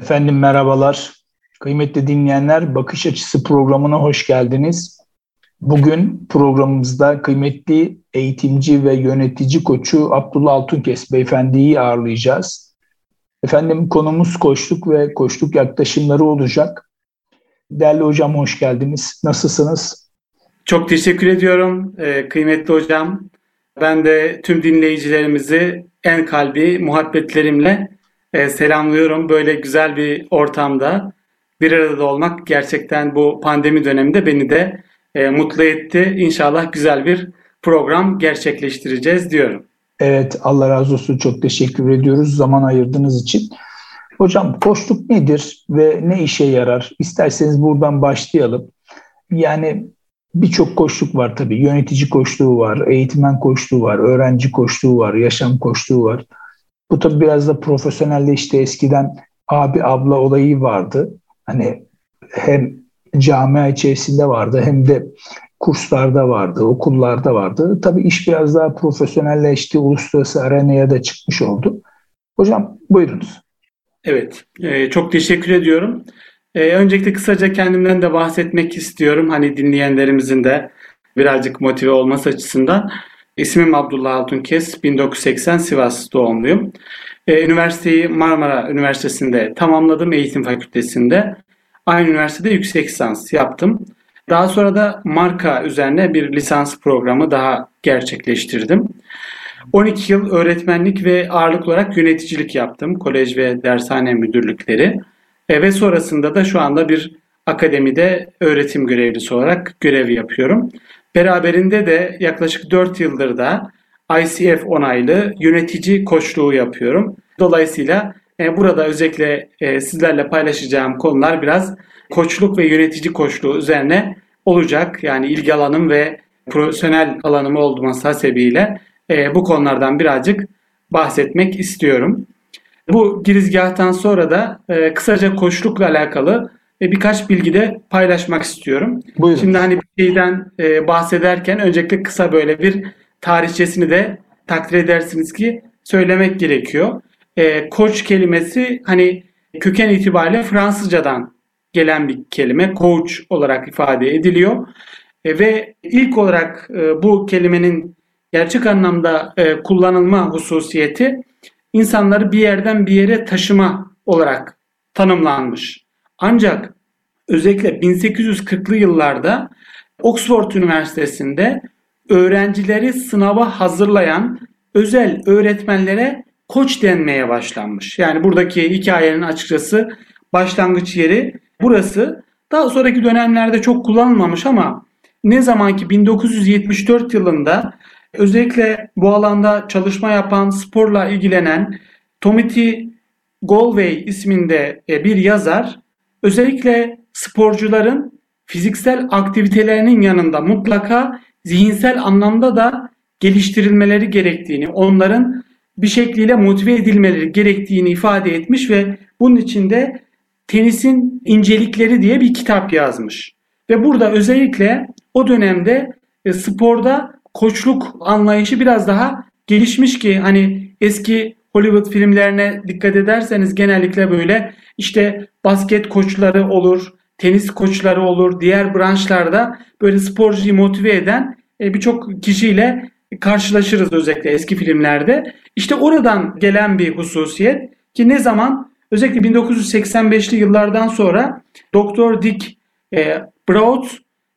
Efendim merhabalar. Kıymetli dinleyenler Bakış Açısı programına hoş geldiniz. Bugün programımızda kıymetli eğitimci ve yönetici koçu Abdullah Altunkes beyefendiyi ağırlayacağız. Efendim konumuz koçluk ve koçluk yaklaşımları olacak. Değerli hocam hoş geldiniz. Nasılsınız? Çok teşekkür ediyorum ee, kıymetli hocam. Ben de tüm dinleyicilerimizi en kalbi muhabbetlerimle e, selamlıyorum. Böyle güzel bir ortamda bir arada olmak gerçekten bu pandemi döneminde beni de e, mutlu etti. İnşallah güzel bir program gerçekleştireceğiz diyorum. Evet Allah razı olsun çok teşekkür ediyoruz zaman ayırdığınız için. Hocam koçluk nedir ve ne işe yarar? İsterseniz buradan başlayalım. Yani birçok koçluk var tabii. Yönetici koçluğu var, eğitmen koçluğu var, öğrenci koçluğu var, yaşam koçluğu var. Bu tabii biraz da profesyonelleşti. Eskiden abi abla olayı vardı. Hani hem camia içerisinde vardı hem de kurslarda vardı, okullarda vardı. Tabii iş biraz daha profesyonelleşti, uluslararası arenaya da çıkmış oldu. Hocam buyurunuz. Evet, e, çok teşekkür ediyorum. E, öncelikle kısaca kendimden de bahsetmek istiyorum. Hani dinleyenlerimizin de birazcık motive olması açısından. İsmim Abdullah Altunkes, 1980 Sivas doğumluyum. Ee, üniversiteyi Marmara Üniversitesi'nde tamamladım, eğitim fakültesinde. Aynı üniversitede yüksek lisans yaptım. Daha sonra da marka üzerine bir lisans programı daha gerçekleştirdim. 12 yıl öğretmenlik ve ağırlık olarak yöneticilik yaptım. Kolej ve dershane müdürlükleri. E, ve sonrasında da şu anda bir akademide öğretim görevlisi olarak görev yapıyorum. Beraberinde de yaklaşık 4 yıldır da ICF onaylı yönetici koçluğu yapıyorum. Dolayısıyla e, burada özellikle e, sizlerle paylaşacağım konular biraz koçluk ve yönetici koçluğu üzerine olacak. Yani ilgi alanım ve profesyonel alanım olması hasebiyle e, bu konulardan birazcık bahsetmek istiyorum. Bu girizgahtan sonra da kısaca koçlukla alakalı e, birkaç bilgi de paylaşmak istiyorum. Buyurun. Şimdi hani bir şeyden e, bahsederken öncelikle kısa böyle bir tarihçesini de takdir edersiniz ki söylemek gerekiyor. E, koç kelimesi hani köken itibariyle Fransızcadan gelen bir kelime. Coach olarak ifade ediliyor. E, ve ilk olarak e, bu kelimenin gerçek anlamda e, kullanılma hususiyeti insanları bir yerden bir yere taşıma olarak tanımlanmış. Ancak özellikle 1840'lı yıllarda Oxford Üniversitesi'nde öğrencileri sınava hazırlayan özel öğretmenlere koç denmeye başlanmış. Yani buradaki hikayenin açıkçası başlangıç yeri burası. Daha sonraki dönemlerde çok kullanılmamış ama ne zaman ki 1974 yılında özellikle bu alanda çalışma yapan, sporla ilgilenen Tommy Galway isminde e, bir yazar özellikle sporcuların fiziksel aktivitelerinin yanında mutlaka zihinsel anlamda da geliştirilmeleri gerektiğini, onların bir şekliyle motive edilmeleri gerektiğini ifade etmiş ve bunun içinde tenisin incelikleri diye bir kitap yazmış. Ve burada özellikle o dönemde e, sporda koçluk anlayışı biraz daha gelişmiş ki hani eski Hollywood filmlerine dikkat ederseniz genellikle böyle işte basket koçları olur, tenis koçları olur, diğer branşlarda böyle sporcuyu motive eden e, birçok kişiyle karşılaşırız özellikle eski filmlerde. İşte oradan gelen bir hususiyet ki ne zaman özellikle 1985'li yıllardan sonra Doktor Dick e, Broad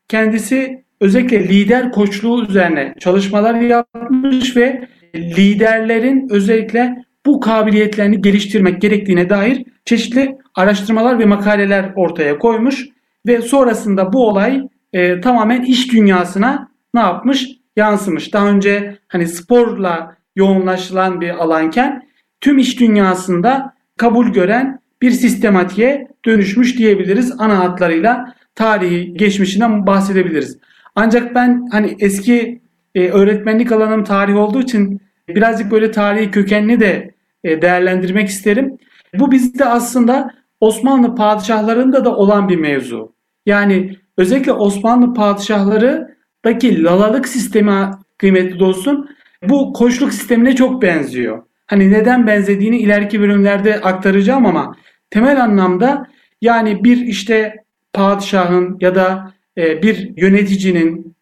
kendisi özellikle lider koçluğu üzerine çalışmalar yapmış ve liderlerin özellikle bu kabiliyetlerini geliştirmek gerektiğine dair çeşitli araştırmalar ve makaleler ortaya koymuş ve sonrasında bu olay e, tamamen iş dünyasına ne yapmış? Yansımış. Daha önce hani sporla yoğunlaşılan bir alanken tüm iş dünyasında kabul gören bir sistematiğe dönüşmüş diyebiliriz. Ana hatlarıyla tarihi geçmişinden bahsedebiliriz. Ancak ben hani eski e, öğretmenlik alanım tarih olduğu için birazcık böyle tarihi kökenli de değerlendirmek isterim. Bu bizde aslında Osmanlı padişahlarında da olan bir mevzu. Yani özellikle Osmanlı padişahlarıdaki lalalık sistemi kıymetli dostum bu koçluk sistemine çok benziyor. Hani neden benzediğini ileriki bölümlerde aktaracağım ama temel anlamda yani bir işte padişahın ya da e, bir yöneticinin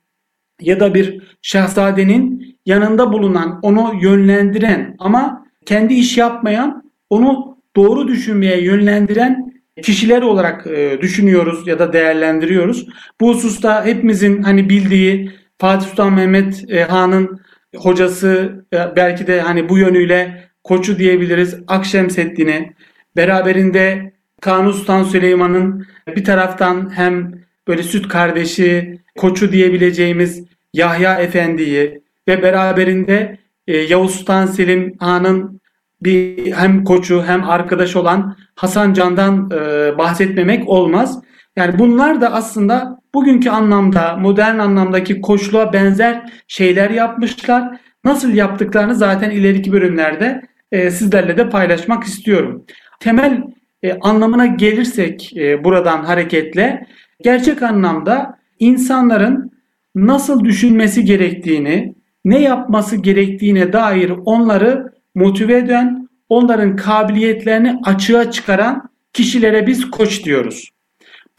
ya da bir şehzadenin yanında bulunan, onu yönlendiren ama kendi iş yapmayan, onu doğru düşünmeye yönlendiren kişiler olarak e, düşünüyoruz ya da değerlendiriyoruz. Bu hususta hepimizin hani bildiği Fatih Sultan Mehmet e, Han'ın hocası belki de hani bu yönüyle koçu diyebiliriz Akşemseddin'i beraberinde Kanuni Sultan Süleyman'ın bir taraftan hem böyle süt kardeşi, koçu diyebileceğimiz Yahya Efendi'yi ve beraberinde e, Yavuz Sultan Selim Han'ın bir hem koçu hem arkadaş olan Hasan Can'dan e, bahsetmemek olmaz. Yani bunlar da aslında bugünkü anlamda, modern anlamdaki koçluğa benzer şeyler yapmışlar. Nasıl yaptıklarını zaten ileriki bölümlerde e, sizlerle de paylaşmak istiyorum. Temel e, anlamına gelirsek e, buradan hareketle gerçek anlamda insanların nasıl düşünmesi gerektiğini, ne yapması gerektiğine dair onları motive eden, onların kabiliyetlerini açığa çıkaran kişilere biz koç diyoruz.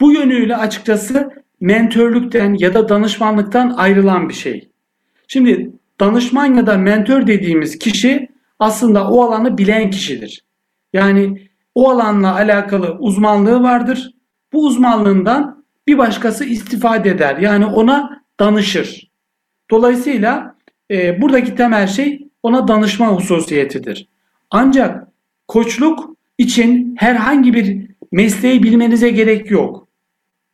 Bu yönüyle açıkçası mentörlükten ya da danışmanlıktan ayrılan bir şey. Şimdi danışman ya da mentor dediğimiz kişi aslında o alanı bilen kişidir. Yani o alanla alakalı uzmanlığı vardır. Bu uzmanlığından bir başkası istifade eder. Yani ona danışır. Dolayısıyla e, buradaki temel şey ona danışma hususiyetidir. Ancak koçluk için herhangi bir mesleği bilmenize gerek yok.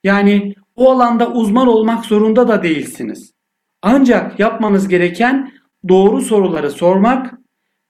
Yani o alanda uzman olmak zorunda da değilsiniz. Ancak yapmanız gereken doğru soruları sormak,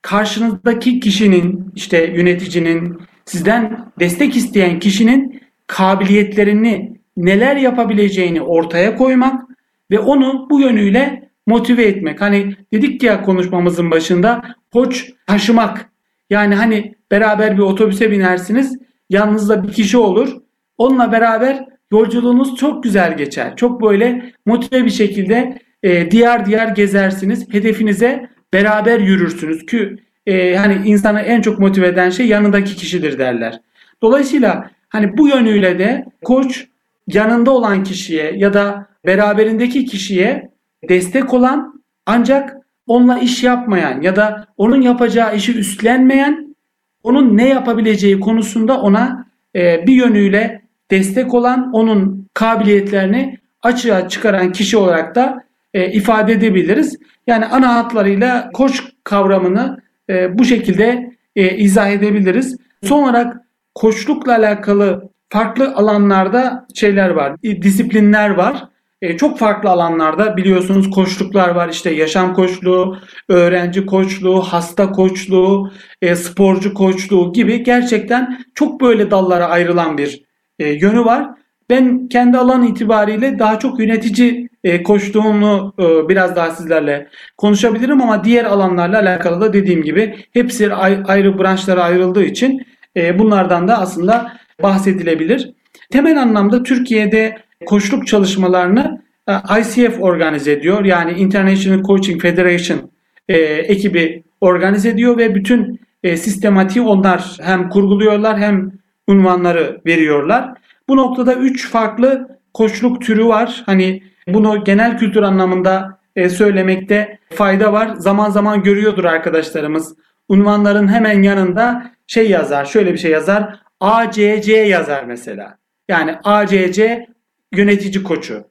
karşınızdaki kişinin, işte yöneticinin, sizden destek isteyen kişinin kabiliyetlerini, neler yapabileceğini ortaya koymak ve onu bu yönüyle motive etmek. Hani dedik ya konuşmamızın başında koç taşımak. Yani hani beraber bir otobüse binersiniz. Yanınızda bir kişi olur. Onunla beraber yolculuğunuz çok güzel geçer. Çok böyle motive bir şekilde e, diğer diğer gezersiniz. Hedefinize beraber yürürsünüz ki e, hani insanı en çok motive eden şey yanındaki kişidir derler. Dolayısıyla hani bu yönüyle de koç yanında olan kişiye ya da beraberindeki kişiye destek olan ancak onunla iş yapmayan ya da onun yapacağı işi üstlenmeyen onun ne yapabileceği konusunda ona e, bir yönüyle destek olan onun kabiliyetlerini açığa çıkaran kişi olarak da e, ifade edebiliriz. Yani ana hatlarıyla koç kavramını e, bu şekilde e, izah edebiliriz. Son olarak koçlukla alakalı farklı alanlarda şeyler var, e, disiplinler var. E, çok farklı alanlarda biliyorsunuz koçluklar var. İşte yaşam koçluğu, öğrenci koçluğu, hasta koçluğu, e, sporcu koçluğu gibi gerçekten çok böyle dallara ayrılan bir e, yönü var. Ben kendi alan itibariyle daha çok yönetici e, koçluğunu biraz daha sizlerle konuşabilirim ama diğer alanlarla alakalı da dediğim gibi hepsi ayrı branşlara ayrıldığı için bunlardan da aslında bahsedilebilir. Temel anlamda Türkiye'de koçluk çalışmalarını e, ICF organize ediyor. Yani International Coaching Federation e, ekibi organize ediyor ve bütün e, sistematiği onlar hem kurguluyorlar hem unvanları veriyorlar. Bu noktada üç farklı koçluk türü var. Hani bunu genel kültür anlamında e, söylemekte fayda var. Zaman zaman görüyordur arkadaşlarımız. Unvanların hemen yanında şey yazar, şöyle bir şey yazar. ACC yazar mesela. Yani ACC yönetici koçu.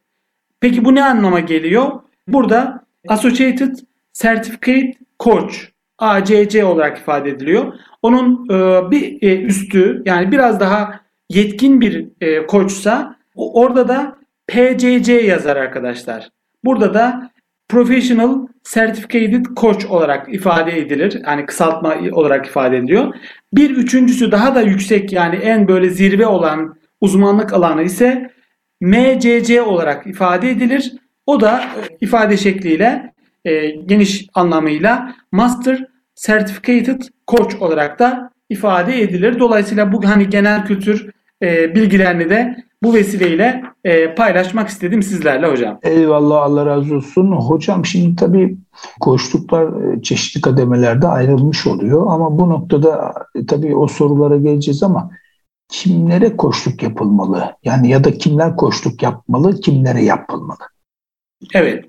Peki bu ne anlama geliyor? Burada Associated Certificate Coach ACC olarak ifade ediliyor. Onun e, bir e, üstü yani biraz daha yetkin bir e, koçsa orada da PCC yazar arkadaşlar. Burada da Professional Certificated Coach olarak ifade edilir. Yani kısaltma olarak ifade ediliyor. Bir üçüncüsü daha da yüksek yani en böyle zirve olan uzmanlık alanı ise MCC olarak ifade edilir. O da ifade şekliyle e, geniş anlamıyla Master Certificated Coach olarak da ifade edilir. Dolayısıyla bu hani genel kültür e, bilgilerini de bu vesileyle e, paylaşmak istedim sizlerle hocam. Eyvallah Allah razı olsun. Hocam şimdi tabii koştuklar e, çeşitli kademelerde ayrılmış oluyor ama bu noktada e, tabii o sorulara geleceğiz ama kimlere koçluk yapılmalı? Yani ya da kimler koçluk yapmalı, kimlere yapılmalı? Evet.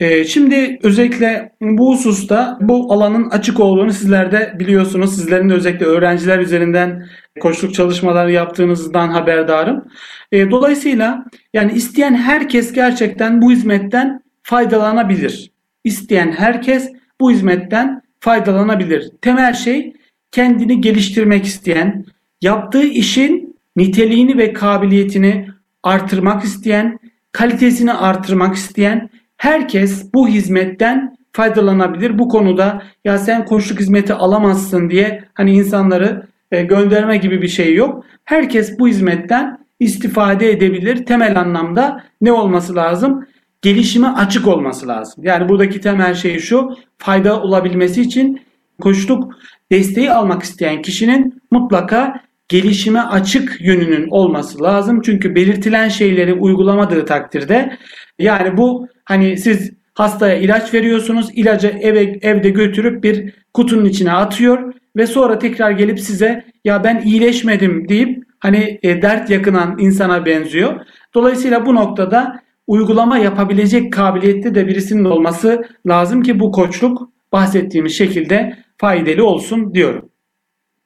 Ee, şimdi özellikle bu hususta bu alanın açık olduğunu sizler de biliyorsunuz. Sizlerin de özellikle öğrenciler üzerinden koçluk çalışmaları yaptığınızdan haberdarım. Ee, dolayısıyla yani isteyen herkes gerçekten bu hizmetten faydalanabilir. İsteyen herkes bu hizmetten faydalanabilir. Temel şey kendini geliştirmek isteyen, yaptığı işin niteliğini ve kabiliyetini artırmak isteyen, kalitesini artırmak isteyen herkes bu hizmetten faydalanabilir. Bu konuda ya sen koçluk hizmeti alamazsın diye hani insanları e, gönderme gibi bir şey yok. Herkes bu hizmetten istifade edebilir. Temel anlamda ne olması lazım? Gelişime açık olması lazım. Yani buradaki temel şey şu. Fayda olabilmesi için koçluk desteği almak isteyen kişinin mutlaka gelişime açık yönünün olması lazım. Çünkü belirtilen şeyleri uygulamadığı takdirde yani bu hani siz hastaya ilaç veriyorsunuz. ilacı eve evde götürüp bir kutunun içine atıyor ve sonra tekrar gelip size ya ben iyileşmedim deyip hani e, dert yakınan insana benziyor. Dolayısıyla bu noktada uygulama yapabilecek kabiliyette de birisinin olması lazım ki bu koçluk bahsettiğimiz şekilde faydalı olsun diyorum.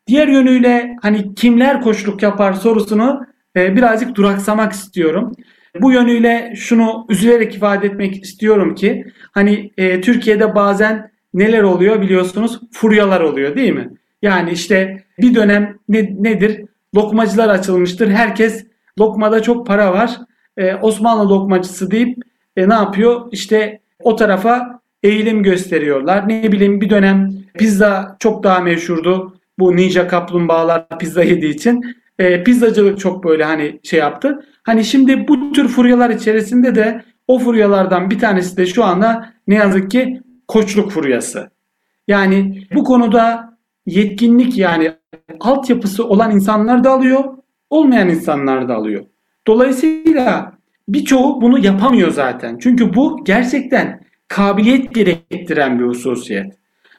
Diğer yönüyle hani kimler koçluk yapar sorusunu e, birazcık duraksamak istiyorum. Bu yönüyle şunu üzülerek ifade etmek istiyorum ki hani e, Türkiye'de bazen neler oluyor biliyorsunuz furyalar oluyor değil mi? Yani işte bir dönem ne, nedir? Lokmacılar açılmıştır. Herkes lokmada çok para var. E, Osmanlı lokmacısı deyip e, ne yapıyor? İşte o tarafa eğilim gösteriyorlar. Ne bileyim bir dönem pizza çok daha meşhurdu. Bu ninja kaplumbağalar pizza yediği için. E, pizzacılık çok böyle hani şey yaptı. Hani şimdi bu tür furyalar içerisinde de o furyalardan bir tanesi de şu anda ne yazık ki koçluk furyası. Yani bu konuda yetkinlik yani altyapısı olan insanlar da alıyor, olmayan insanlar da alıyor. Dolayısıyla birçoğu bunu yapamıyor zaten. Çünkü bu gerçekten kabiliyet gerektiren bir hususiyet.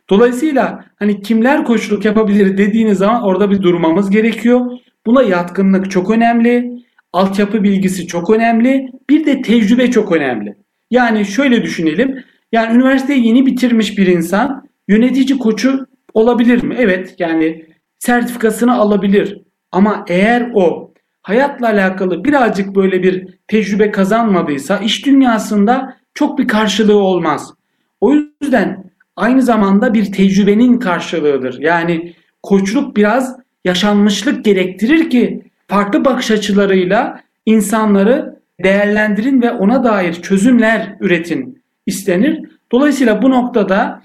Dolayısıyla hani kimler koçluk yapabilir dediğiniz zaman orada bir durmamız gerekiyor. Buna yatkınlık çok önemli. Altyapı bilgisi çok önemli. Bir de tecrübe çok önemli. Yani şöyle düşünelim. Yani üniversiteyi yeni bitirmiş bir insan yönetici koçu olabilir mi? Evet yani sertifikasını alabilir. Ama eğer o hayatla alakalı birazcık böyle bir tecrübe kazanmadıysa iş dünyasında çok bir karşılığı olmaz. O yüzden aynı zamanda bir tecrübenin karşılığıdır. Yani koçluk biraz yaşanmışlık gerektirir ki farklı bakış açılarıyla insanları değerlendirin ve ona dair çözümler üretin istenir. Dolayısıyla bu noktada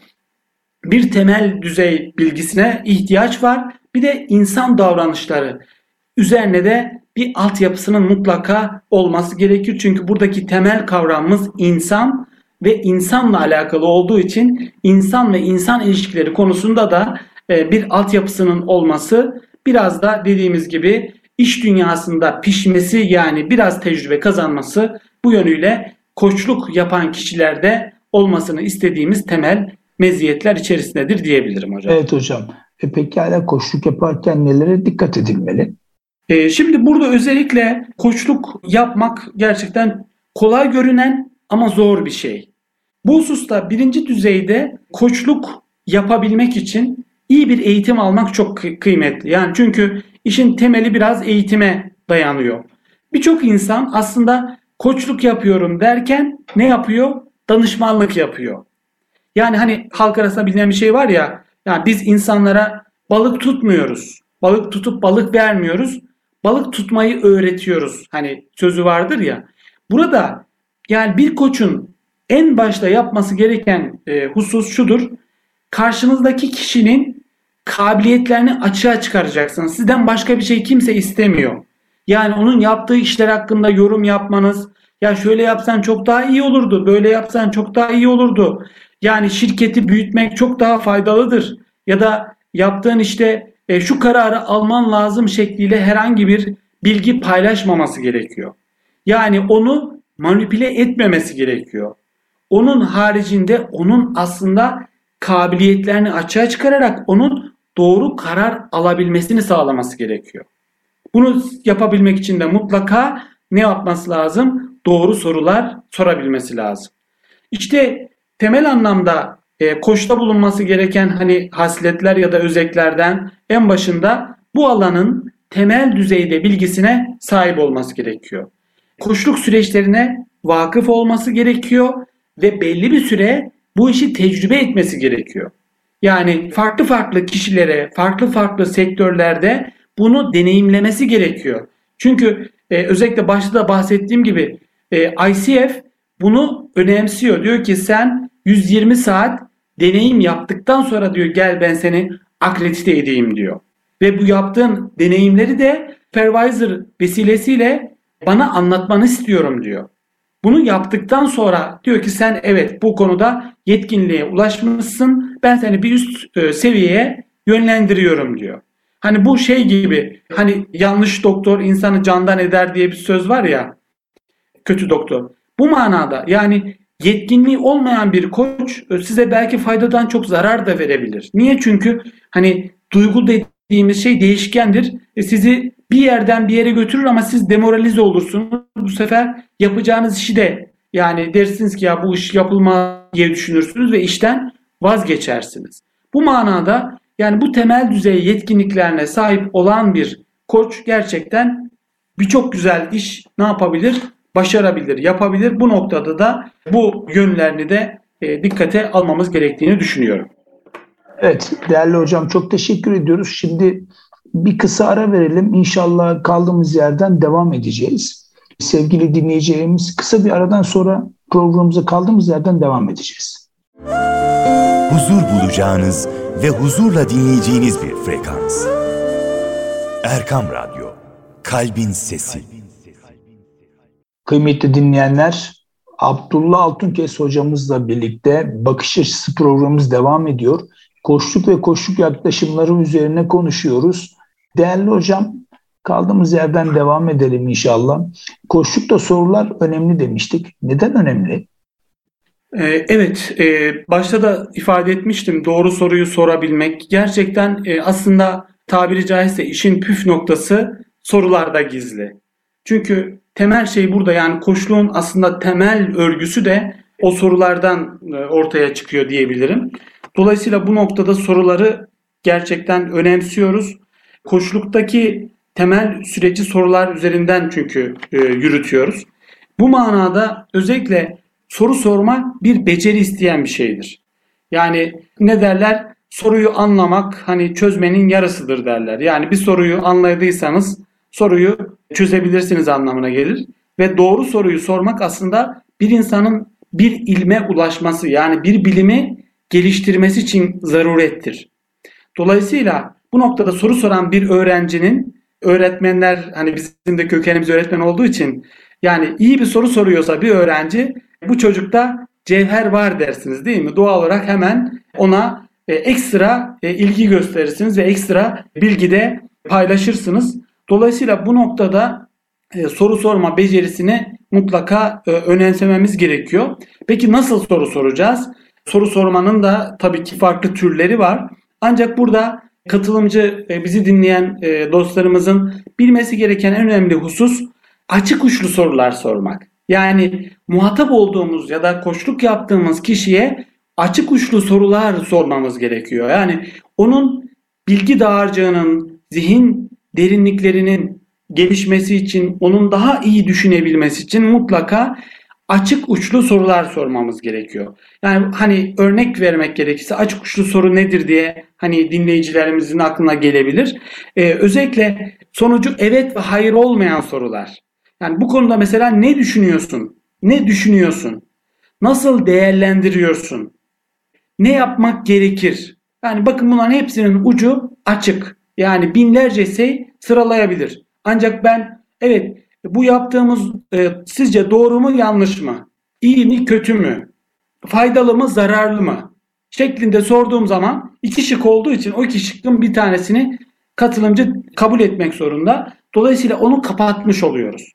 bir temel düzey bilgisine ihtiyaç var. Bir de insan davranışları üzerine de bir altyapısının mutlaka olması gerekir. Çünkü buradaki temel kavramımız insan ve insanla alakalı olduğu için insan ve insan ilişkileri konusunda da e, bir altyapısının olması biraz da dediğimiz gibi iş dünyasında pişmesi yani biraz tecrübe kazanması bu yönüyle koçluk yapan kişilerde olmasını istediğimiz temel meziyetler içerisindedir diyebilirim hocam. Evet hocam. E peki hala koçluk yaparken nelere dikkat edilmeli? E, şimdi burada özellikle koçluk yapmak gerçekten kolay görünen ama zor bir şey. Bu hususta birinci düzeyde koçluk yapabilmek için iyi bir eğitim almak çok kıymetli. Yani çünkü işin temeli biraz eğitime dayanıyor. Birçok insan aslında koçluk yapıyorum derken ne yapıyor? Danışmanlık yapıyor. Yani hani halk arasında bilinen bir şey var ya, yani biz insanlara balık tutmuyoruz. Balık tutup balık vermiyoruz. Balık tutmayı öğretiyoruz. Hani sözü vardır ya. Burada yani bir koçun en başta yapması gereken e, husus şudur. Karşınızdaki kişinin kabiliyetlerini açığa çıkaracaksınız. Sizden başka bir şey kimse istemiyor. Yani onun yaptığı işler hakkında yorum yapmanız, ya şöyle yapsan çok daha iyi olurdu, böyle yapsan çok daha iyi olurdu. Yani şirketi büyütmek çok daha faydalıdır. Ya da yaptığın işte e, şu kararı alman lazım şekliyle herhangi bir bilgi paylaşmaması gerekiyor. Yani onu manipüle etmemesi gerekiyor. Onun haricinde onun aslında kabiliyetlerini açığa çıkararak onun doğru karar alabilmesini sağlaması gerekiyor. Bunu yapabilmek için de mutlaka ne yapması lazım? Doğru sorular sorabilmesi lazım. İşte temel anlamda e, koçta bulunması gereken hani hasletler ya da özelliklerden en başında bu alanın temel düzeyde bilgisine sahip olması gerekiyor. Koçluk süreçlerine vakıf olması gerekiyor ve belli bir süre bu işi tecrübe etmesi gerekiyor. Yani farklı farklı kişilere, farklı farklı sektörlerde bunu deneyimlemesi gerekiyor. Çünkü e, özellikle başta da bahsettiğim gibi e, ICF bunu önemsiyor. Diyor ki sen 120 saat deneyim yaptıktan sonra diyor gel ben seni akredite edeyim diyor. Ve bu yaptığın deneyimleri de supervisor vesilesiyle bana anlatmanı istiyorum diyor. Bunu yaptıktan sonra diyor ki sen evet bu konuda yetkinliğe ulaşmışsın. Ben seni bir üst e, seviyeye yönlendiriyorum diyor. Hani bu şey gibi hani yanlış doktor insanı candan eder diye bir söz var ya kötü doktor. Bu manada yani yetkinliği olmayan bir koç e, size belki faydadan çok zarar da verebilir. Niye? Çünkü hani duygu dediğimiz şey değişkendir. E sizi bir yerden bir yere götürür ama siz demoralize olursunuz. Bu sefer yapacağınız işi de yani dersiniz ki ya bu iş yapılmaz diye düşünürsünüz ve işten vazgeçersiniz. Bu manada yani bu temel düzey yetkinliklerine sahip olan bir koç gerçekten birçok güzel iş ne yapabilir? Başarabilir, yapabilir. Bu noktada da bu yönlerini de e, dikkate almamız gerektiğini düşünüyorum. Evet değerli hocam çok teşekkür ediyoruz. Şimdi bir kısa ara verelim. İnşallah kaldığımız yerden devam edeceğiz. Sevgili dinleyicilerimiz kısa bir aradan sonra programımıza kaldığımız yerden devam edeceğiz. Huzur bulacağınız ve huzurla dinleyeceğiniz bir frekans. Erkam Radyo, Kalbin Sesi. Kıymetli dinleyenler, Abdullah Altunkes hocamızla birlikte Bakış Açısı programımız devam ediyor. Koşluk ve koşluk yaklaşımları üzerine konuşuyoruz. Değerli hocam, kaldığımız yerden devam edelim inşallah. Koşlukta sorular önemli demiştik. Neden önemli? Ee, evet, e, başta da ifade etmiştim doğru soruyu sorabilmek. Gerçekten e, aslında tabiri caizse işin püf noktası sorularda gizli. Çünkü temel şey burada yani koşluğun aslında temel örgüsü de o sorulardan e, ortaya çıkıyor diyebilirim. Dolayısıyla bu noktada soruları gerçekten önemsiyoruz. Koçluktaki temel süreci sorular üzerinden çünkü e, yürütüyoruz. Bu manada özellikle soru sorma bir beceri isteyen bir şeydir. Yani ne derler? Soruyu anlamak hani çözmenin yarısıdır derler. Yani bir soruyu anladıysanız soruyu çözebilirsiniz anlamına gelir. Ve doğru soruyu sormak aslında bir insanın bir ilme ulaşması yani bir bilimi geliştirmesi için zarurettir. Dolayısıyla bu noktada soru soran bir öğrencinin öğretmenler hani bizim de kökenimiz öğretmen olduğu için yani iyi bir soru soruyorsa bir öğrenci bu çocukta cevher var dersiniz değil mi? Doğal olarak hemen ona e, ekstra e, ilgi gösterirsiniz ve ekstra bilgi de paylaşırsınız. Dolayısıyla bu noktada e, soru sorma becerisini mutlaka önemsememiz gerekiyor. Peki nasıl soru soracağız? Soru sormanın da tabii ki farklı türleri var. Ancak burada katılımcı bizi dinleyen dostlarımızın bilmesi gereken en önemli husus açık uçlu sorular sormak. Yani muhatap olduğumuz ya da koçluk yaptığımız kişiye açık uçlu sorular sormamız gerekiyor. Yani onun bilgi dağarcığının, zihin derinliklerinin gelişmesi için, onun daha iyi düşünebilmesi için mutlaka açık uçlu sorular sormamız gerekiyor. Yani hani örnek vermek gerekirse açık uçlu soru nedir diye hani dinleyicilerimizin aklına gelebilir. Ee, özellikle sonucu evet ve hayır olmayan sorular. Yani bu konuda mesela ne düşünüyorsun? Ne düşünüyorsun? Nasıl değerlendiriyorsun? Ne yapmak gerekir? Yani bakın bunların hepsinin ucu açık. Yani binlerce şey sıralayabilir. Ancak ben evet bu yaptığımız e, sizce doğru mu yanlış mı? İyi mi kötü mü? Faydalı mı zararlı mı? Şeklinde sorduğum zaman iki şık olduğu için o iki şıkkın bir tanesini katılımcı kabul etmek zorunda. Dolayısıyla onu kapatmış oluyoruz.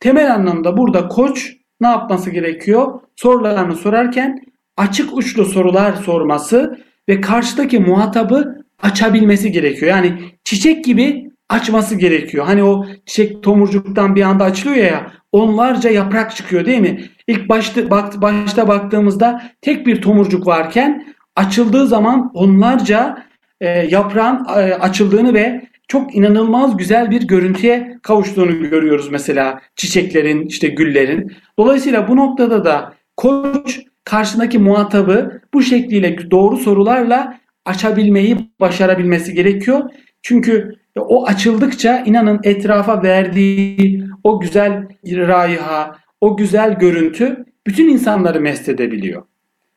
Temel anlamda burada koç ne yapması gerekiyor? Sorularını sorarken açık uçlu sorular sorması ve karşıdaki muhatabı açabilmesi gerekiyor. Yani çiçek gibi açması gerekiyor. Hani o çiçek tomurcuktan bir anda açılıyor ya onlarca yaprak çıkıyor değil mi? İlk başta, bak, başta baktığımızda tek bir tomurcuk varken açıldığı zaman onlarca e, yaprağın e, açıldığını ve çok inanılmaz güzel bir görüntüye kavuştuğunu görüyoruz mesela çiçeklerin işte güllerin. Dolayısıyla bu noktada da koç karşındaki muhatabı bu şekliyle doğru sorularla açabilmeyi başarabilmesi gerekiyor. Çünkü o açıldıkça inanın etrafa verdiği o güzel raiha, o güzel görüntü bütün insanları mest edebiliyor.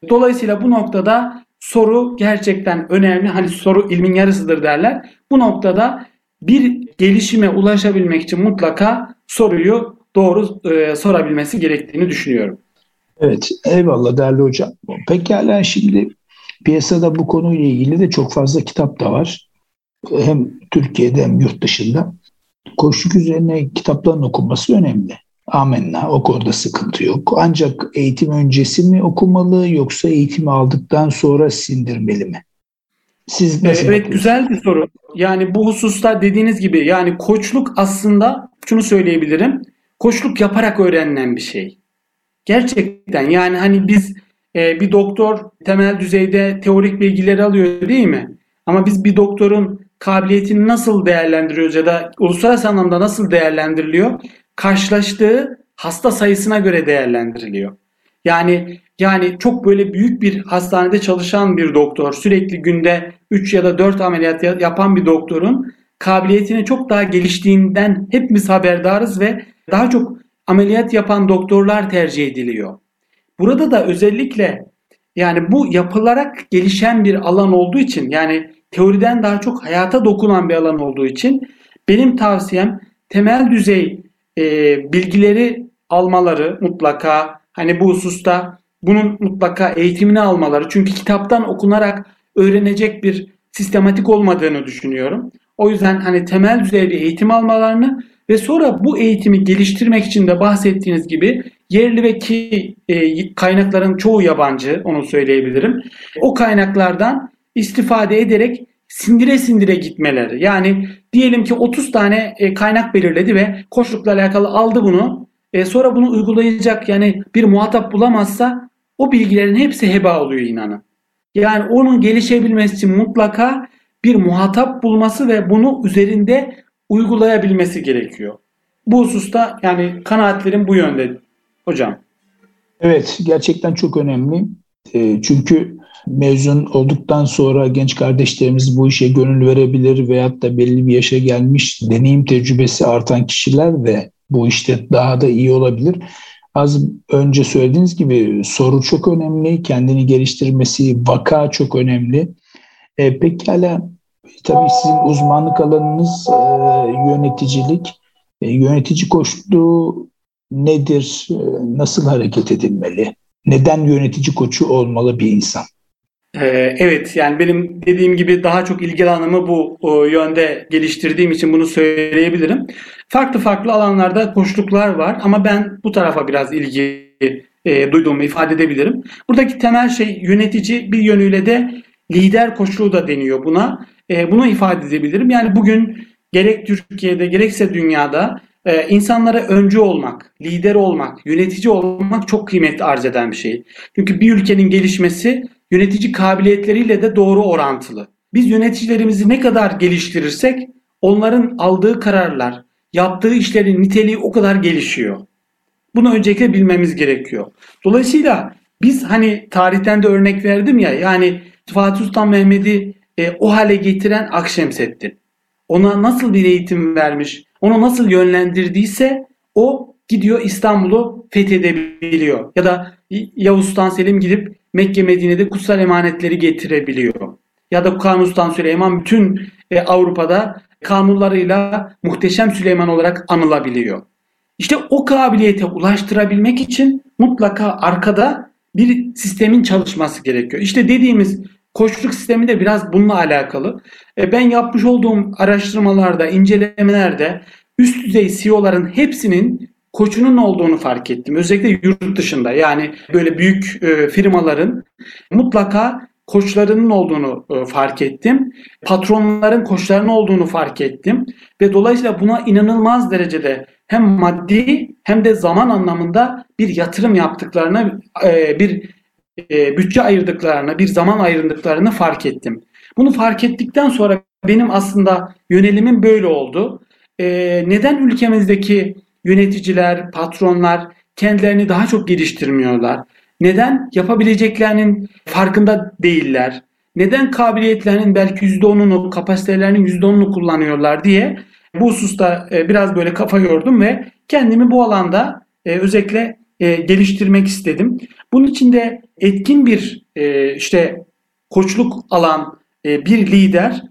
Dolayısıyla bu noktada soru gerçekten önemli. Hani soru ilmin yarısıdır derler. Bu noktada bir gelişime ulaşabilmek için mutlaka soruyu doğru e, sorabilmesi gerektiğini düşünüyorum. Evet, eyvallah değerli hocam. Pekala şimdi piyasada bu konuyla ilgili de çok fazla kitap da var. Hem Türkiye'de hem yurt dışında. Koşuk üzerine kitapların okunması önemli. Amenna o konuda sıkıntı yok. Ancak eğitim öncesi mi okumalı yoksa eğitimi aldıktan sonra sindirmeli mi? Siz nasıl Evet güzel bir soru. Yani bu hususta dediğiniz gibi yani koçluk aslında şunu söyleyebilirim. Koçluk yaparak öğrenilen bir şey. Gerçekten yani hani biz e, bir doktor temel düzeyde teorik bilgileri alıyor değil mi? Ama biz bir doktorun kabiliyetini nasıl değerlendiriyoruz ya da uluslararası anlamda nasıl değerlendiriliyor? Karşılaştığı hasta sayısına göre değerlendiriliyor. Yani yani çok böyle büyük bir hastanede çalışan bir doktor, sürekli günde 3 ya da 4 ameliyat yapan bir doktorun kabiliyetini çok daha geliştiğinden hepimiz haberdarız ve daha çok ameliyat yapan doktorlar tercih ediliyor. Burada da özellikle yani bu yapılarak gelişen bir alan olduğu için yani teoriden daha çok hayata dokunan bir alan olduğu için benim tavsiyem temel düzey e, bilgileri almaları mutlaka hani bu hususta bunun mutlaka eğitimini almaları. Çünkü kitaptan okunarak öğrenecek bir sistematik olmadığını düşünüyorum. O yüzden hani temel düzeyde eğitim almalarını ve sonra bu eğitimi geliştirmek için de bahsettiğiniz gibi yerli ve ki e, kaynakların çoğu yabancı onu söyleyebilirim. O kaynaklardan istifade ederek sindire sindire gitmeleri. Yani diyelim ki 30 tane e, kaynak belirledi ve koçlukla alakalı aldı bunu. E, sonra bunu uygulayacak yani bir muhatap bulamazsa o bilgilerin hepsi heba oluyor inanın. Yani onun gelişebilmesi için mutlaka bir muhatap bulması ve bunu üzerinde uygulayabilmesi gerekiyor. Bu hususta yani kanaatlerim bu yönde hocam. Evet gerçekten çok önemli. E, çünkü mezun olduktan sonra genç kardeşlerimiz bu işe gönül verebilir veyahut da belli bir yaşa gelmiş deneyim tecrübesi artan kişiler de bu işte daha da iyi olabilir. Az önce söylediğiniz gibi soru çok önemli, kendini geliştirmesi, vaka çok önemli. E, pekala tabii sizin uzmanlık alanınız e, yöneticilik. E, yönetici koçluğu nedir? E, nasıl hareket edilmeli? Neden yönetici koçu olmalı bir insan? Ee, evet yani benim dediğim gibi daha çok ilgi alanımı bu yönde geliştirdiğim için bunu söyleyebilirim. Farklı farklı alanlarda koçluklar var ama ben bu tarafa biraz ilgi e, duyduğumu ifade edebilirim. Buradaki temel şey yönetici bir yönüyle de lider koçluğu da deniyor buna. E, bunu ifade edebilirim. Yani bugün gerek Türkiye'de gerekse dünyada e, insanlara öncü olmak, lider olmak, yönetici olmak çok kıymetli arz eden bir şey. Çünkü bir ülkenin gelişmesi yönetici kabiliyetleriyle de doğru orantılı. Biz yöneticilerimizi ne kadar geliştirirsek onların aldığı kararlar, yaptığı işlerin niteliği o kadar gelişiyor. Bunu öncelikle bilmemiz gerekiyor. Dolayısıyla biz hani tarihten de örnek verdim ya yani Fatih Sultan Mehmet'i e, o hale getiren Akşemseddin. Ona nasıl bir eğitim vermiş, onu nasıl yönlendirdiyse o gidiyor İstanbul'u fethedebiliyor. Ya da Yavuz Sultan Selim gidip Mekke Medine'de kutsal emanetleri getirebiliyor. Ya da Sultan Süleyman bütün e, Avrupa'da kanunlarıyla muhteşem Süleyman olarak anılabiliyor. İşte o kabiliyete ulaştırabilmek için mutlaka arkada bir sistemin çalışması gerekiyor. İşte dediğimiz koçluk sistemi de biraz bununla alakalı. E, ben yapmış olduğum araştırmalarda, incelemelerde üst düzey CEO'ların hepsinin koçunun olduğunu fark ettim. Özellikle yurt dışında yani böyle büyük e, firmaların mutlaka koçlarının olduğunu e, fark ettim. Patronların koçlarının olduğunu fark ettim. Ve dolayısıyla buna inanılmaz derecede hem maddi hem de zaman anlamında bir yatırım yaptıklarını, e, bir bütçe ayırdıklarını, bir zaman ayırdıklarını fark ettim. Bunu fark ettikten sonra benim aslında yönelimim böyle oldu. Neden ülkemizdeki yöneticiler, patronlar kendilerini daha çok geliştirmiyorlar? Neden yapabileceklerinin farkında değiller? Neden kabiliyetlerinin belki %10'unu, kapasitelerinin %10'unu kullanıyorlar diye bu hususta e, biraz böyle kafa yordum ve kendimi bu alanda e, özellikle e, geliştirmek istedim. Bunun için de etkin bir işte koçluk alan bir lider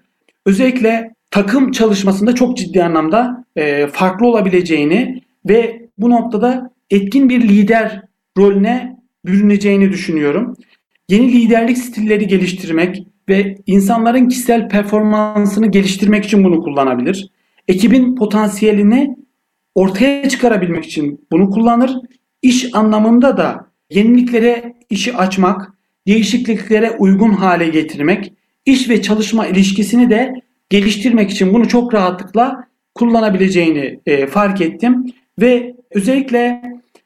özellikle takım çalışmasında çok ciddi anlamda farklı olabileceğini ve bu noktada etkin bir lider rolüne bürüneceğini düşünüyorum. Yeni liderlik stilleri geliştirmek ve insanların kişisel performansını geliştirmek için bunu kullanabilir. Ekibin potansiyelini ortaya çıkarabilmek için bunu kullanır. İş anlamında da yeniliklere işi açmak, değişikliklere uygun hale getirmek, iş ve çalışma ilişkisini de geliştirmek için bunu çok rahatlıkla kullanabileceğini e, fark ettim. Ve özellikle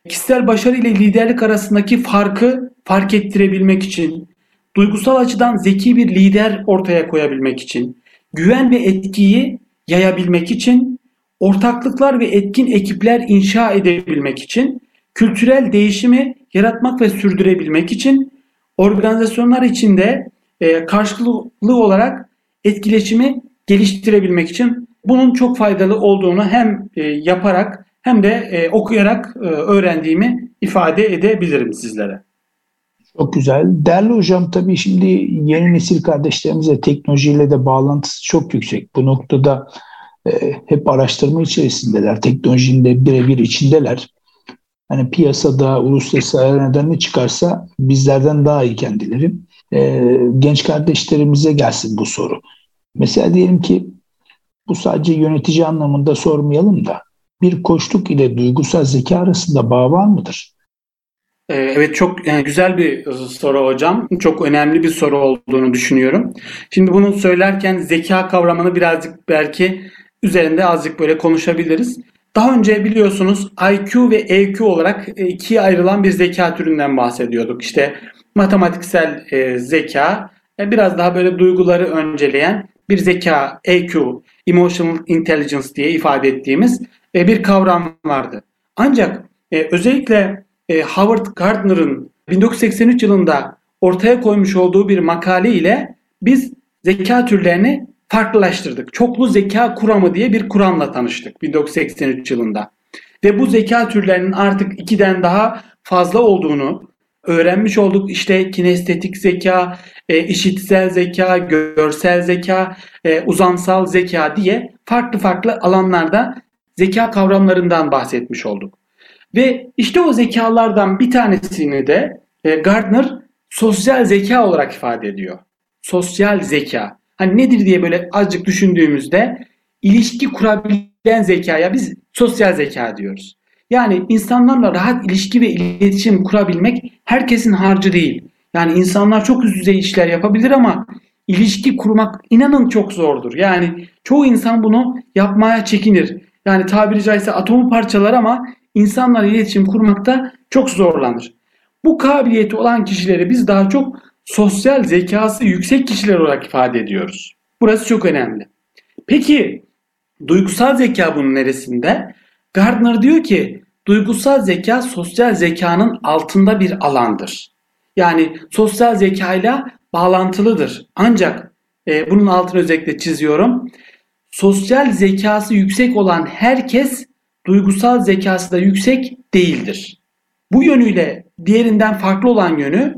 kişisel başarı ile liderlik arasındaki farkı fark ettirebilmek için, duygusal açıdan zeki bir lider ortaya koyabilmek için, güven ve etkiyi yayabilmek için, ortaklıklar ve etkin ekipler inşa edebilmek için, kültürel değişimi yaratmak ve sürdürebilmek için, organizasyonlar içinde e, karşılıklı olarak etkileşimi geliştirebilmek için bunun çok faydalı olduğunu hem e, yaparak hem de e, okuyarak e, öğrendiğimi ifade edebilirim sizlere. Çok güzel. Değerli hocam tabii şimdi yeni nesil kardeşlerimize teknolojiyle de bağlantısı çok yüksek. Bu noktada e, hep araştırma içerisindeler. Teknolojinin de birebir içindeler. Hani piyasada uluslararası arenada ne çıkarsa bizlerden daha iyi kendileri. E, genç kardeşlerimize gelsin bu soru. Mesela diyelim ki bu sadece yönetici anlamında sormayalım da bir koçluk ile duygusal zeka arasında bağ var mıdır? Ee, evet çok yani güzel bir soru hocam. Çok önemli bir soru olduğunu düşünüyorum. Şimdi bunu söylerken zeka kavramını birazcık belki üzerinde azıcık böyle konuşabiliriz. Daha önce biliyorsunuz IQ ve EQ olarak e, ikiye ayrılan bir zeka türünden bahsediyorduk. İşte matematiksel e, zeka, e, biraz daha böyle duyguları önceleyen bir zeka, EQ, Emotional Intelligence diye ifade ettiğimiz e, bir kavram vardı. Ancak e, özellikle e, Howard Gardner'ın 1983 yılında ortaya koymuş olduğu bir makale ile biz zeka türlerini farklılaştırdık. Çoklu zeka kuramı diye bir kuramla tanıştık 1983 yılında. Ve bu zeka türlerinin artık ikiden daha fazla olduğunu öğrenmiş olduk. İşte kinestetik zeka, e, işitsel zeka, görsel zeka, e, uzamsal zeka diye farklı farklı alanlarda zeka kavramlarından bahsetmiş olduk. Ve işte o zekalardan bir tanesini de e, Gardner sosyal zeka olarak ifade ediyor. Sosyal zeka. Hani nedir diye böyle azıcık düşündüğümüzde ilişki kurabilen zekaya biz sosyal zeka diyoruz. Yani insanlarla rahat ilişki ve iletişim kurabilmek herkesin harcı değil. Yani insanlar çok üst düzey işler yapabilir ama ilişki kurmak inanın çok zordur. Yani çoğu insan bunu yapmaya çekinir. Yani tabiri caizse atomu parçalar ama insanlarla iletişim kurmakta çok zorlanır. Bu kabiliyeti olan kişileri biz daha çok sosyal zekası yüksek kişiler olarak ifade ediyoruz. Burası çok önemli. Peki duygusal zeka bunun neresinde? Gardner diyor ki duygusal zeka sosyal zekanın altında bir alandır. Yani sosyal zekayla bağlantılıdır. Ancak e, bunun altını özellikle çiziyorum sosyal zekası yüksek olan herkes duygusal zekası da yüksek değildir. Bu yönüyle diğerinden farklı olan yönü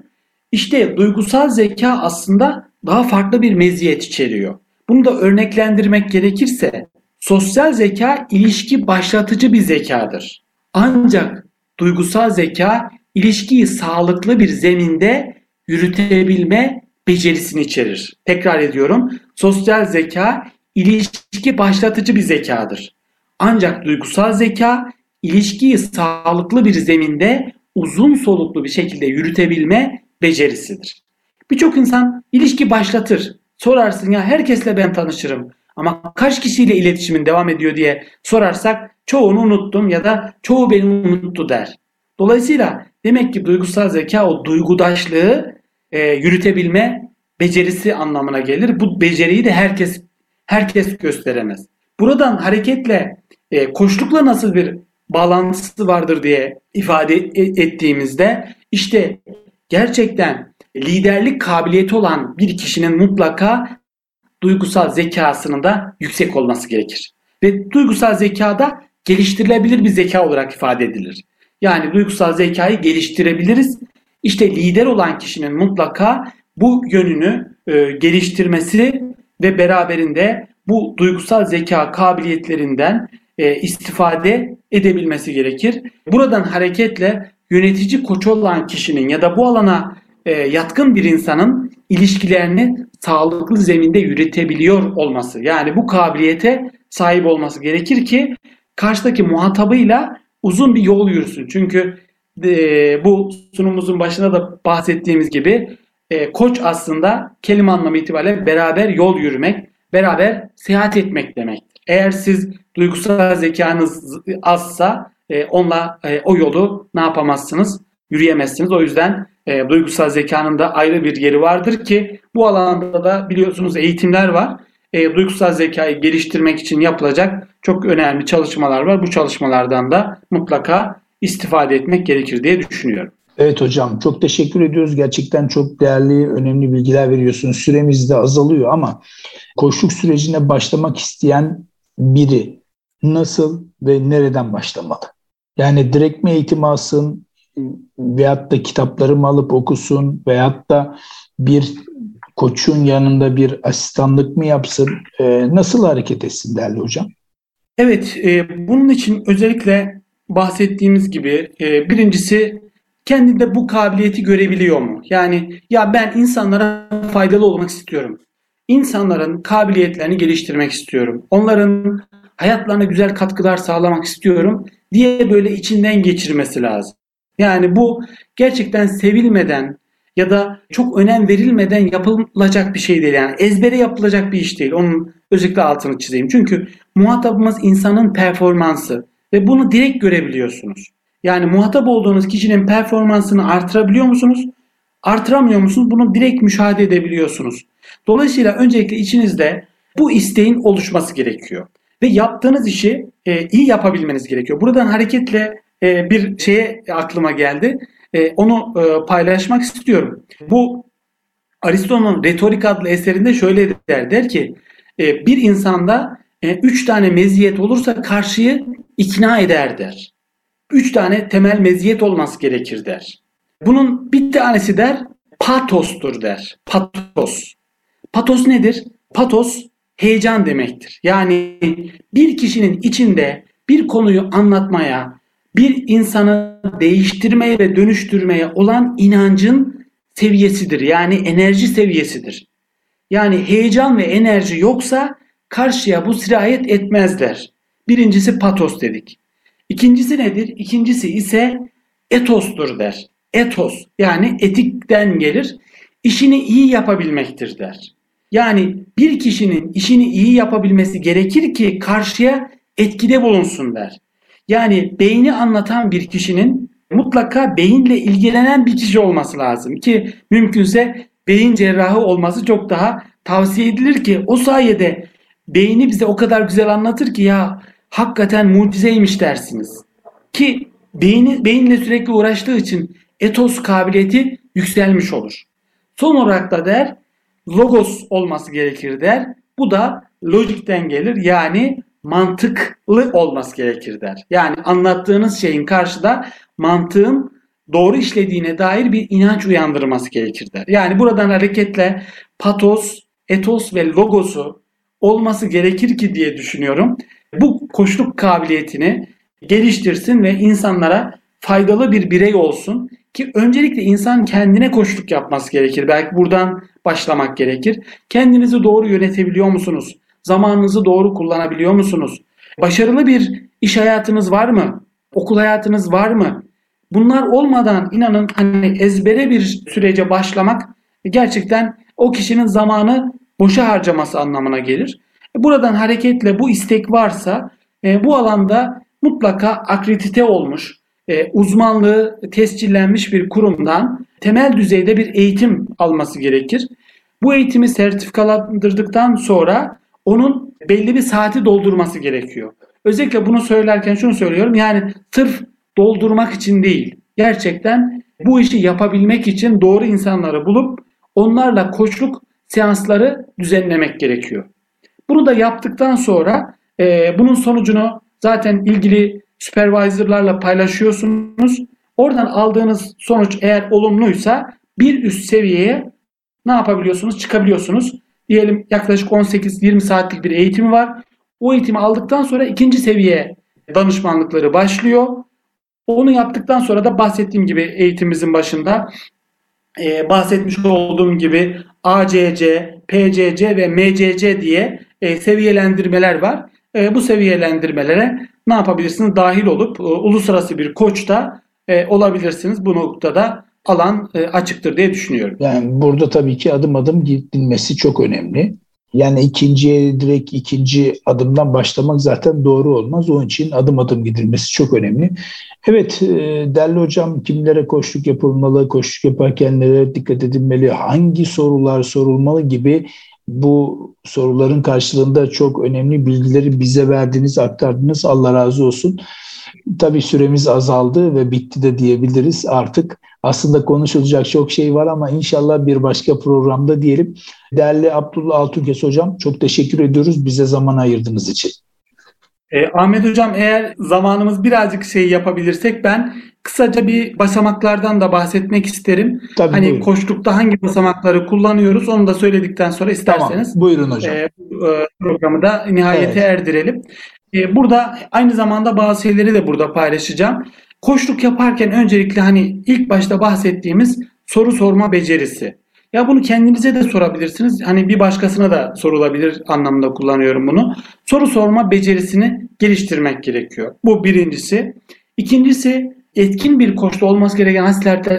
işte duygusal zeka aslında daha farklı bir meziyet içeriyor. Bunu da örneklendirmek gerekirse sosyal zeka ilişki başlatıcı bir zekadır. Ancak duygusal zeka ilişkiyi sağlıklı bir zeminde yürütebilme becerisini içerir. Tekrar ediyorum. Sosyal zeka ilişki başlatıcı bir zekadır. Ancak duygusal zeka ilişkiyi sağlıklı bir zeminde uzun soluklu bir şekilde yürütebilme becerisidir. Birçok insan ilişki başlatır. Sorarsın ya herkesle ben tanışırım. Ama kaç kişiyle iletişimin devam ediyor diye sorarsak çoğunu unuttum ya da çoğu beni unuttu der. Dolayısıyla demek ki duygusal zeka o duygudaşlığı e, yürütebilme becerisi anlamına gelir. Bu beceriyi de herkes herkes gösteremez. Buradan hareketle e, koçlukla nasıl bir bağlantısı vardır diye ifade e, ettiğimizde işte gerçekten liderlik kabiliyeti olan bir kişinin mutlaka duygusal zekasının da yüksek olması gerekir. Ve duygusal zekada geliştirilebilir bir zeka olarak ifade edilir. Yani duygusal zekayı geliştirebiliriz. İşte lider olan kişinin mutlaka bu yönünü e, geliştirmesi ve beraberinde bu duygusal zeka kabiliyetlerinden e, istifade edebilmesi gerekir. Buradan hareketle yönetici koç olan kişinin ya da bu alana e, yatkın bir insanın ilişkilerini sağlıklı zeminde yürütebiliyor olması. Yani bu kabiliyete sahip olması gerekir ki karşıdaki muhatabıyla uzun bir yol yürüsün. Çünkü e, bu sunumumuzun başında da bahsettiğimiz gibi e, koç aslında kelime anlamı itibariyle beraber yol yürümek, beraber seyahat etmek demek. Eğer siz duygusal zekanız azsa e, onunla e, o yolu ne yapamazsınız? Yürüyemezsiniz. O yüzden e, duygusal zekanın da ayrı bir yeri vardır ki bu alanda da biliyorsunuz eğitimler var. E, duygusal zekayı geliştirmek için yapılacak çok önemli çalışmalar var. Bu çalışmalardan da mutlaka istifade etmek gerekir diye düşünüyorum. Evet hocam çok teşekkür ediyoruz. Gerçekten çok değerli, önemli bilgiler veriyorsunuz. Süremiz de azalıyor ama koşuk sürecine başlamak isteyen biri nasıl ve nereden başlamalı? Yani direkt mi eğitim alsın veyahut da kitapları mı alıp okusun veyahut da bir koçun yanında bir asistanlık mı yapsın? E, nasıl hareket etsin değerli hocam? Evet, e, bunun için özellikle bahsettiğimiz gibi e, birincisi kendinde bu kabiliyeti görebiliyor mu? Yani ya ben insanlara faydalı olmak istiyorum. İnsanların kabiliyetlerini geliştirmek istiyorum. Onların hayatlarına güzel katkılar sağlamak istiyorum diye böyle içinden geçirmesi lazım. Yani bu gerçekten sevilmeden ya da çok önem verilmeden yapılacak bir şey değil. Yani ezbere yapılacak bir iş değil. Onun özellikle altını çizeyim. Çünkü muhatabımız insanın performansı ve bunu direkt görebiliyorsunuz. Yani muhatap olduğunuz kişinin performansını artırabiliyor musunuz? Artıramıyor musunuz? Bunu direkt müşahede edebiliyorsunuz. Dolayısıyla öncelikle içinizde bu isteğin oluşması gerekiyor. Ve yaptığınız işi e, iyi yapabilmeniz gerekiyor. Buradan hareketle e, bir şeye aklıma geldi. E, onu e, paylaşmak istiyorum. Bu Aristo'nun Retorik adlı eserinde şöyle der. Der ki bir insanda üç tane meziyet olursa karşıyı ikna eder der. Üç tane temel meziyet olması gerekir der. Bunun bir tanesi der patostur der. Patos. Patos nedir? Patos heyecan demektir. Yani bir kişinin içinde bir konuyu anlatmaya, bir insanı değiştirmeye ve dönüştürmeye olan inancın seviyesidir. Yani enerji seviyesidir. Yani heyecan ve enerji yoksa karşıya bu sirayet etmezler. Birincisi patos dedik. İkincisi nedir? İkincisi ise etostur der. Etos yani etikten gelir. İşini iyi yapabilmektir der. Yani bir kişinin işini iyi yapabilmesi gerekir ki karşıya etkide bulunsun der. Yani beyni anlatan bir kişinin mutlaka beyinle ilgilenen bir kişi olması lazım ki mümkünse beyin cerrahı olması çok daha tavsiye edilir ki o sayede beyni bize o kadar güzel anlatır ki ya hakikaten mucizeymiş dersiniz. Ki beyni, beyinle sürekli uğraştığı için etos kabiliyeti yükselmiş olur. Son olarak da der logos olması gerekir der. Bu da logikten gelir yani mantıklı olması gerekir der. Yani anlattığınız şeyin karşıda mantığın doğru işlediğine dair bir inanç uyandırması gerekir der. Yani buradan hareketle patos, etos ve logosu olması gerekir ki diye düşünüyorum. Bu koşluk kabiliyetini geliştirsin ve insanlara faydalı bir birey olsun ki öncelikle insan kendine koşluk yapması gerekir. Belki buradan başlamak gerekir. Kendinizi doğru yönetebiliyor musunuz? Zamanınızı doğru kullanabiliyor musunuz? Başarılı bir iş hayatınız var mı? Okul hayatınız var mı? Bunlar olmadan inanın hani ezbere bir sürece başlamak gerçekten o kişinin zamanı boşa harcaması anlamına gelir. Buradan hareketle bu istek varsa e, bu alanda mutlaka akredite olmuş, e, uzmanlığı tescillenmiş bir kurumdan temel düzeyde bir eğitim alması gerekir. Bu eğitimi sertifikalandırdıktan sonra onun belli bir saati doldurması gerekiyor. Özellikle bunu söylerken şunu söylüyorum yani sırf doldurmak için değil. Gerçekten bu işi yapabilmek için doğru insanları bulup onlarla koçluk seansları düzenlemek gerekiyor. Bunu da yaptıktan sonra e, bunun sonucunu zaten ilgili supervisorlarla paylaşıyorsunuz. Oradan aldığınız sonuç eğer olumluysa bir üst seviyeye ne yapabiliyorsunuz? Çıkabiliyorsunuz. Diyelim yaklaşık 18-20 saatlik bir eğitimi var. O eğitimi aldıktan sonra ikinci seviye danışmanlıkları başlıyor. Onu yaptıktan sonra da bahsettiğim gibi eğitimimizin başında e, bahsetmiş olduğum gibi ACC, PCC ve MCC diye e, seviyelendirmeler var. E, bu seviyelendirmelere ne yapabilirsiniz? Dahil olup e, uluslararası bir koç da e, olabilirsiniz. Bu noktada alan e, açıktır diye düşünüyorum. Yani burada tabii ki adım adım gidilmesi çok önemli. Yani ikinciye direkt ikinci adımdan başlamak zaten doğru olmaz. Onun için adım adım gidilmesi çok önemli. Evet e, değerli hocam kimlere koşluk yapılmalı, koşluk yaparken nelere dikkat edilmeli, hangi sorular sorulmalı gibi bu soruların karşılığında çok önemli bilgileri bize verdiniz, aktardınız. Allah razı olsun. Tabii süremiz azaldı ve bitti de diyebiliriz artık. Aslında konuşulacak çok şey var ama inşallah bir başka programda diyelim. Değerli Abdullah Altunkes Hocam çok teşekkür ediyoruz bize zaman ayırdığınız için. E, Ahmet Hocam eğer zamanımız birazcık şey yapabilirsek ben kısaca bir basamaklardan da bahsetmek isterim. Tabii, hani buyurun. koştukta hangi basamakları kullanıyoruz onu da söyledikten sonra isterseniz. Tamam, buyurun hocam. E, programı da nihayete evet. erdirelim. E, burada aynı zamanda bazı şeyleri de burada paylaşacağım. Koşluk yaparken öncelikle hani ilk başta bahsettiğimiz soru sorma becerisi. Ya bunu kendinize de sorabilirsiniz. Hani bir başkasına da sorulabilir anlamında kullanıyorum bunu. Soru sorma becerisini geliştirmek gerekiyor. Bu birincisi. İkincisi etkin bir koçta olması gereken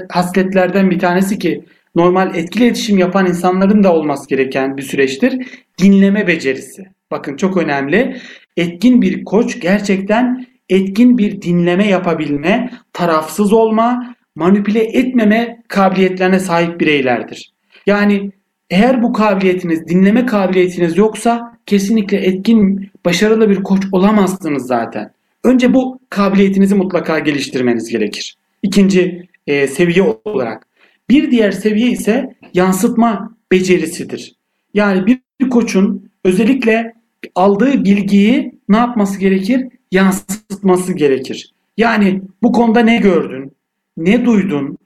hasletlerden bir tanesi ki normal etkili iletişim yapan insanların da olması gereken bir süreçtir. Dinleme becerisi. Bakın çok önemli. Etkin bir koç gerçekten etkin bir dinleme yapabilme, tarafsız olma, manipüle etmeme kabiliyetlerine sahip bireylerdir. Yani eğer bu kabiliyetiniz, dinleme kabiliyetiniz yoksa kesinlikle etkin, başarılı bir koç olamazsınız zaten. Önce bu kabiliyetinizi mutlaka geliştirmeniz gerekir. İkinci e, seviye olarak. Bir diğer seviye ise yansıtma becerisidir. Yani bir, koçun özellikle aldığı bilgiyi ne yapması gerekir? Yansıtması gerekir. Yani bu konuda ne gördün? Ne duydun?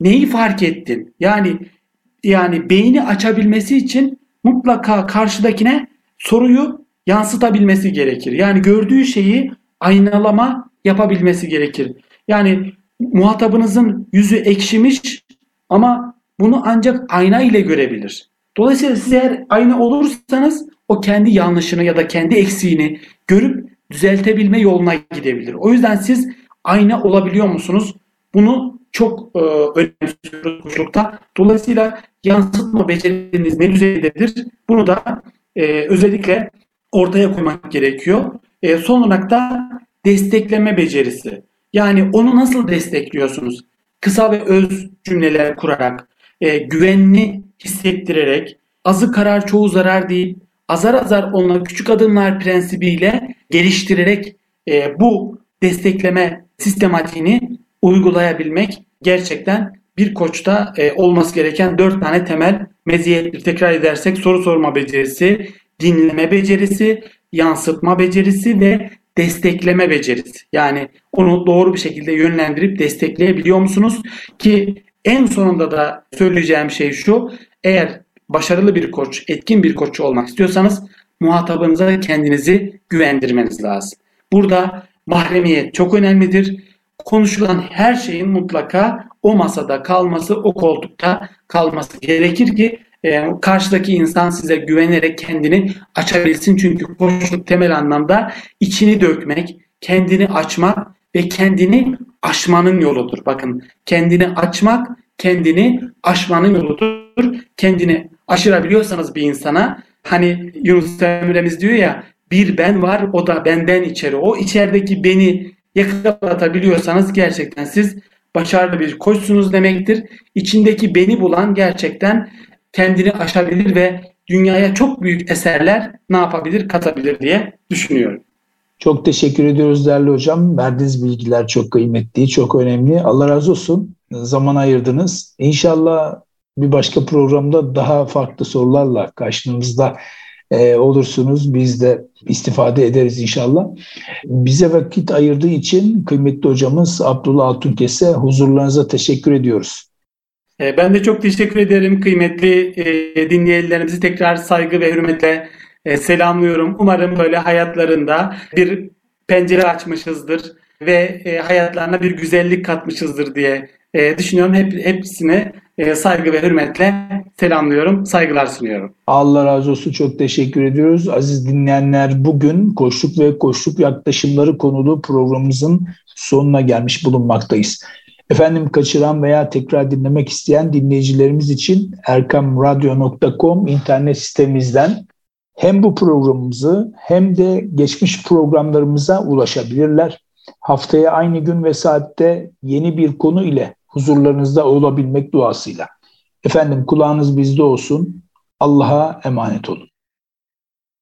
Neyi fark ettin? Yani yani beyni açabilmesi için mutlaka karşıdakine soruyu yansıtabilmesi gerekir. Yani gördüğü şeyi aynalama yapabilmesi gerekir. Yani muhatabınızın yüzü ekşimiş ama bunu ancak ayna ile görebilir. Dolayısıyla siz eğer ayna olursanız o kendi yanlışını ya da kendi eksiğini görüp düzeltebilme yoluna gidebilir. O yüzden siz ayna olabiliyor musunuz? Bunu çok e, önemsiyoruz koşulukta. Dolayısıyla yansıtma beceriniz ne düzeydedir? Bunu da e, özellikle ortaya koymak gerekiyor. E, son olarak da destekleme becerisi. Yani onu nasıl destekliyorsunuz? Kısa ve öz cümleler kurarak, e, güvenli hissettirerek, azı karar çoğu zarar deyip azar azar onları küçük adımlar prensibiyle geliştirerek e, bu destekleme sistematiğini uygulayabilmek gerçekten bir koçta e, olması gereken dört tane temel meziyettir. Tekrar edersek soru sorma becerisi, dinleme becerisi, yansıtma becerisi ve destekleme becerisi. Yani onu doğru bir şekilde yönlendirip destekleyebiliyor musunuz? Ki en sonunda da söyleyeceğim şey şu. Eğer başarılı bir koç, etkin bir koç olmak istiyorsanız muhatabınıza kendinizi güvendirmeniz lazım. Burada mahremiyet çok önemlidir. Konuşulan her şeyin mutlaka o masada kalması, o koltukta kalması gerekir ki e, karşıdaki insan size güvenerek kendini açabilsin. Çünkü koçluk temel anlamda içini dökmek, kendini açmak ve kendini aşmanın yoludur. Bakın kendini açmak, kendini aşmanın yoludur. Kendini aşırabiliyorsanız bir insana hani Yunus Emre'miz diyor ya bir ben var o da benden içeri. O içerideki beni yakalatabiliyorsanız gerçekten siz başarılı bir koçsunuz demektir. İçindeki beni bulan gerçekten kendini aşabilir ve dünyaya çok büyük eserler ne yapabilir, katabilir diye düşünüyorum. Çok teşekkür ediyoruz değerli hocam. Verdiğiniz bilgiler çok kıymetli, çok önemli. Allah razı olsun. Zaman ayırdınız. İnşallah bir başka programda daha farklı sorularla karşınızda e, olursunuz. Biz de istifade ederiz inşallah. Bize vakit ayırdığı için kıymetli hocamız Abdullah Altunkes'e huzurlarınıza teşekkür ediyoruz. E, ben de çok teşekkür ederim kıymetli e, dinleyicilerimizi tekrar saygı ve hürmetle e, selamlıyorum. Umarım böyle hayatlarında bir pencere açmışızdır ve hayatlarına bir güzellik katmışızdır diye düşünüyorum. Hep hepsine saygı ve hürmetle selamlıyorum, saygılar sunuyorum. Allah razı olsun. Çok teşekkür ediyoruz. Aziz dinleyenler bugün koşluk ve koşluk yaklaşımları konulu programımızın sonuna gelmiş bulunmaktayız. Efendim kaçıran veya tekrar dinlemek isteyen dinleyicilerimiz için erkamradyo.com internet sitemizden hem bu programımızı hem de geçmiş programlarımıza ulaşabilirler. Haftaya aynı gün ve saatte yeni bir konu ile huzurlarınızda olabilmek duasıyla. Efendim kulağınız bizde olsun. Allah'a emanet olun.